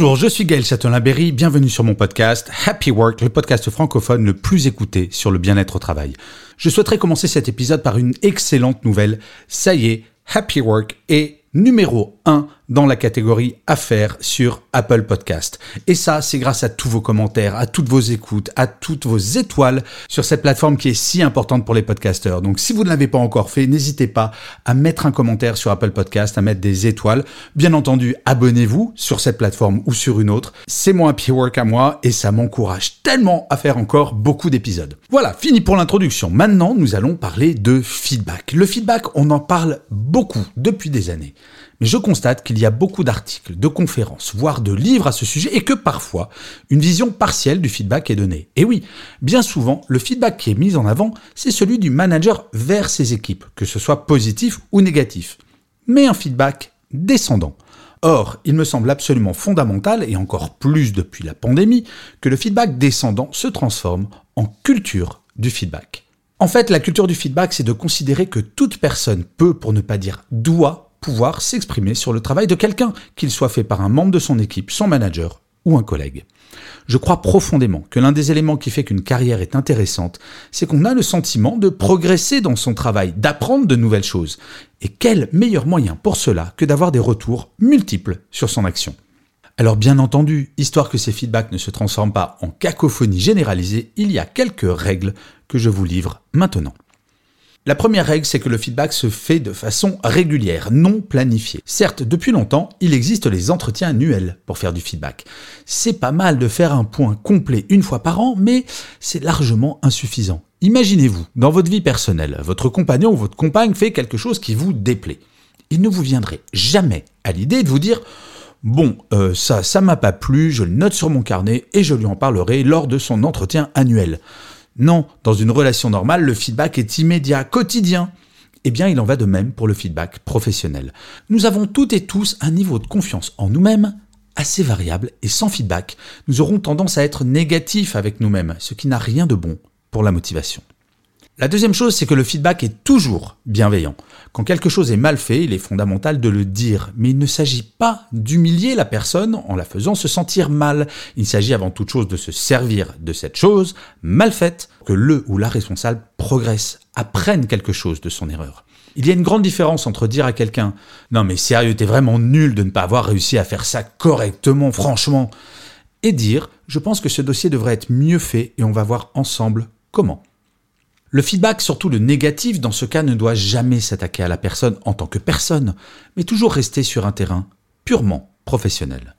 Bonjour, je suis Gaël Châtelain-Berry, bienvenue sur mon podcast Happy Work, le podcast francophone le plus écouté sur le bien-être au travail. Je souhaiterais commencer cet épisode par une excellente nouvelle. Ça y est, Happy Work est numéro 1 dans la catégorie affaires sur Apple Podcast. Et ça, c'est grâce à tous vos commentaires, à toutes vos écoutes, à toutes vos étoiles sur cette plateforme qui est si importante pour les podcasteurs. Donc si vous ne l'avez pas encore fait, n'hésitez pas à mettre un commentaire sur Apple Podcast, à mettre des étoiles. Bien entendu, abonnez-vous sur cette plateforme ou sur une autre. C'est mon happy work à moi et ça m'encourage tellement à faire encore beaucoup d'épisodes. Voilà, fini pour l'introduction. Maintenant, nous allons parler de feedback. Le feedback, on en parle beaucoup depuis des années. Mais je constate qu'il y a beaucoup d'articles, de conférences, voire de livres à ce sujet et que parfois, une vision partielle du feedback est donnée. Et oui, bien souvent, le feedback qui est mis en avant, c'est celui du manager vers ses équipes, que ce soit positif ou négatif. Mais un feedback descendant. Or, il me semble absolument fondamental, et encore plus depuis la pandémie, que le feedback descendant se transforme en culture du feedback. En fait, la culture du feedback, c'est de considérer que toute personne peut, pour ne pas dire doit, pouvoir s'exprimer sur le travail de quelqu'un, qu'il soit fait par un membre de son équipe, son manager ou un collègue. Je crois profondément que l'un des éléments qui fait qu'une carrière est intéressante, c'est qu'on a le sentiment de progresser dans son travail, d'apprendre de nouvelles choses. Et quel meilleur moyen pour cela que d'avoir des retours multiples sur son action alors bien entendu, histoire que ces feedbacks ne se transforment pas en cacophonie généralisée, il y a quelques règles que je vous livre maintenant. La première règle, c'est que le feedback se fait de façon régulière, non planifiée. Certes, depuis longtemps, il existe les entretiens annuels pour faire du feedback. C'est pas mal de faire un point complet une fois par an, mais c'est largement insuffisant. Imaginez-vous, dans votre vie personnelle, votre compagnon ou votre compagne fait quelque chose qui vous déplaît. Il ne vous viendrait jamais à l'idée de vous dire Bon, euh, ça, ça m'a pas plu, je le note sur mon carnet et je lui en parlerai lors de son entretien annuel. Non, dans une relation normale, le feedback est immédiat, quotidien. Eh bien, il en va de même pour le feedback professionnel. Nous avons toutes et tous un niveau de confiance en nous-mêmes assez variable et sans feedback, nous aurons tendance à être négatifs avec nous-mêmes, ce qui n'a rien de bon pour la motivation. La deuxième chose, c'est que le feedback est toujours bienveillant. Quand quelque chose est mal fait, il est fondamental de le dire, mais il ne s'agit pas d'humilier la personne en la faisant se sentir mal. Il s'agit avant toute chose de se servir de cette chose mal faite, que le ou la responsable progresse, apprenne quelque chose de son erreur. Il y a une grande différence entre dire à quelqu'un Non mais sérieux, t'es vraiment nul de ne pas avoir réussi à faire ça correctement, franchement, et dire Je pense que ce dossier devrait être mieux fait et on va voir ensemble comment. Le feedback, surtout le négatif, dans ce cas, ne doit jamais s'attaquer à la personne en tant que personne, mais toujours rester sur un terrain purement professionnel.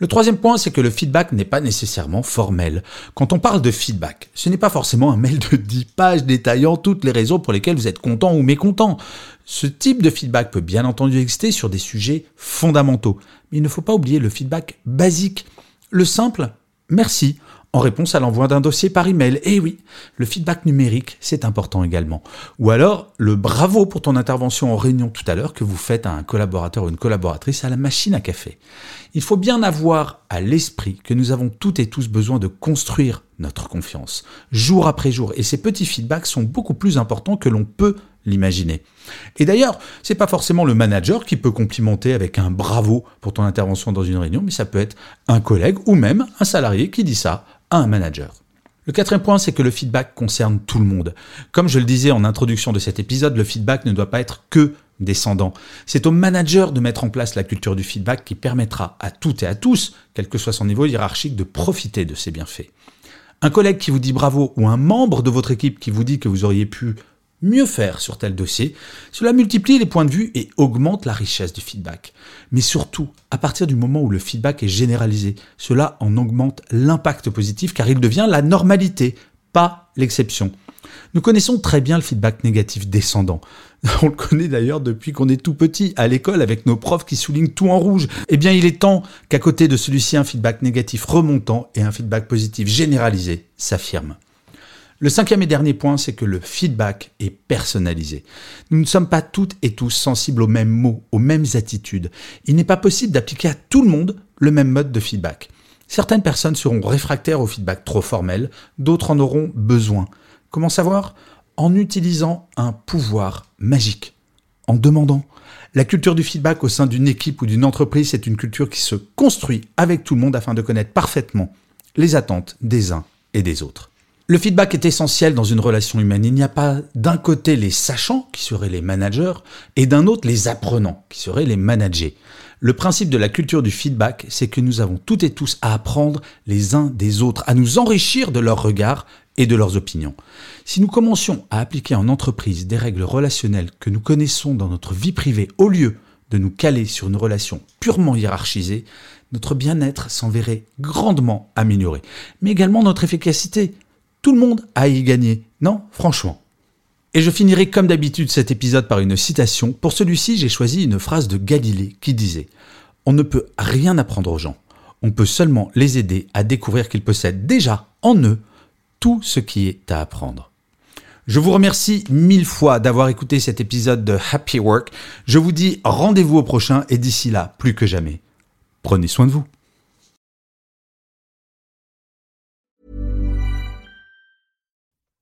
Le troisième point, c'est que le feedback n'est pas nécessairement formel. Quand on parle de feedback, ce n'est pas forcément un mail de 10 pages détaillant toutes les raisons pour lesquelles vous êtes content ou mécontent. Ce type de feedback peut bien entendu exister sur des sujets fondamentaux, mais il ne faut pas oublier le feedback basique. Le simple merci en réponse à l'envoi d'un dossier par email. Eh oui, le feedback numérique, c'est important également. Ou alors, le bravo pour ton intervention en réunion tout à l'heure que vous faites à un collaborateur ou une collaboratrice à la machine à café. Il faut bien avoir à l'esprit que nous avons toutes et tous besoin de construire notre confiance, jour après jour, et ces petits feedbacks sont beaucoup plus importants que l'on peut l'imaginer. Et d'ailleurs, c'est pas forcément le manager qui peut complimenter avec un bravo pour ton intervention dans une réunion, mais ça peut être un collègue ou même un salarié qui dit ça à un manager. Le quatrième point, c'est que le feedback concerne tout le monde. Comme je le disais en introduction de cet épisode, le feedback ne doit pas être que descendant. C'est au manager de mettre en place la culture du feedback qui permettra à toutes et à tous, quel que soit son niveau hiérarchique, de profiter de ses bienfaits. Un collègue qui vous dit bravo ou un membre de votre équipe qui vous dit que vous auriez pu mieux faire sur tel dossier, cela multiplie les points de vue et augmente la richesse du feedback. Mais surtout, à partir du moment où le feedback est généralisé, cela en augmente l'impact positif car il devient la normalité, l'exception. Nous connaissons très bien le feedback négatif descendant. On le connaît d'ailleurs depuis qu'on est tout petit, à l'école, avec nos profs qui soulignent tout en rouge. Eh bien, il est temps qu'à côté de celui-ci, un feedback négatif remontant et un feedback positif généralisé s'affirment. Le cinquième et dernier point, c'est que le feedback est personnalisé. Nous ne sommes pas toutes et tous sensibles aux mêmes mots, aux mêmes attitudes. Il n'est pas possible d'appliquer à tout le monde le même mode de feedback. Certaines personnes seront réfractaires au feedback trop formel, d'autres en auront besoin. Comment savoir? En utilisant un pouvoir magique, en demandant. La culture du feedback au sein d'une équipe ou d'une entreprise, c'est une culture qui se construit avec tout le monde afin de connaître parfaitement les attentes des uns et des autres. Le feedback est essentiel dans une relation humaine. Il n'y a pas d'un côté les sachants, qui seraient les managers, et d'un autre les apprenants, qui seraient les managers. Le principe de la culture du feedback, c'est que nous avons toutes et tous à apprendre les uns des autres, à nous enrichir de leurs regards et de leurs opinions. Si nous commencions à appliquer en entreprise des règles relationnelles que nous connaissons dans notre vie privée au lieu de nous caler sur une relation purement hiérarchisée, notre bien-être s'en verrait grandement amélioré, mais également notre efficacité. Tout le monde a y gagné, non? Franchement. Et je finirai comme d'habitude cet épisode par une citation. Pour celui-ci, j'ai choisi une phrase de Galilée qui disait On ne peut rien apprendre aux gens, on peut seulement les aider à découvrir qu'ils possèdent déjà en eux tout ce qui est à apprendre. Je vous remercie mille fois d'avoir écouté cet épisode de Happy Work. Je vous dis rendez-vous au prochain et d'ici là, plus que jamais, prenez soin de vous.